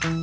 gospel.